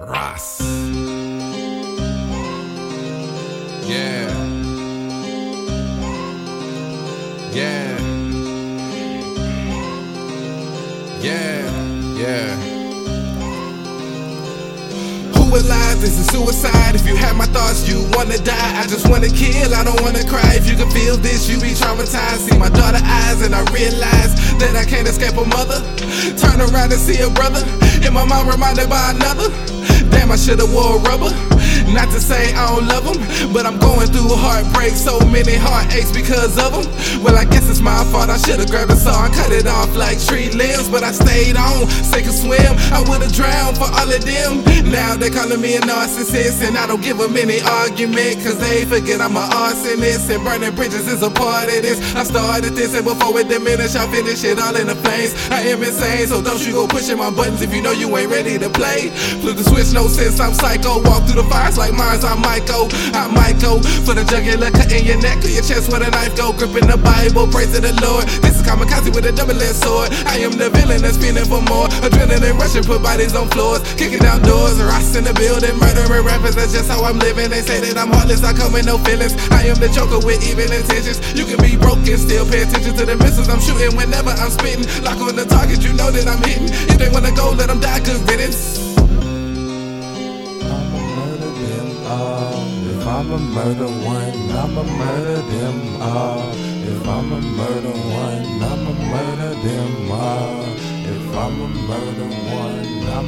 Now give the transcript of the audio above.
Ras. Yeah. Yeah. Yeah. Yeah alive is a suicide. If you have my thoughts, you wanna die. I just wanna kill, I don't wanna cry. If you can feel this, you be traumatized. See my daughter eyes, and I realize that I can't escape a mother. Turn around and see a brother, and my mom reminded by another. Damn, I should've wore rubber. Not to say I don't love them, but I'm going through heartbreak, so many heartaches because of them. Well, I guess it's my fault. I should've grabbed a saw and cut it off like tree limbs, but I stayed on, sink or swim. I would've drowned for all of them. Now they calling me a narcissist, and I don't give them any argument, cause they forget I'm an arsonist, and burning bridges is a part of this. I started this, and before it diminished, I finish it all in the flames. I am insane, so don't you go pushing my buttons if you know you ain't ready to play. Flip the switch, no sense, I'm psycho. Walk through the fires like Mars, I might go, I might go for the jugular, cutting your neck or your chest where the knife go, gripping the Bible, praise to the Lord. This is kamikaze with a double-edged sword. I am the villain that's feeling for more. Adrenaline rushing, put bodies on floors, kicking down doors, rocks in the building, murdering rappers. That's just how I'm living. They say that I'm heartless, I come with no feelings. I am the joker with even intentions. You can be broken, still pay attention to the missiles I'm shooting whenever I'm spitting. Lock on the target, you know that I'm hitting. If they wanna go, let them die, good riddance. I'ma murder one, I'ma murder them all. If I'ma murder one, I'ma murder them all. If one, I'ma murder them all.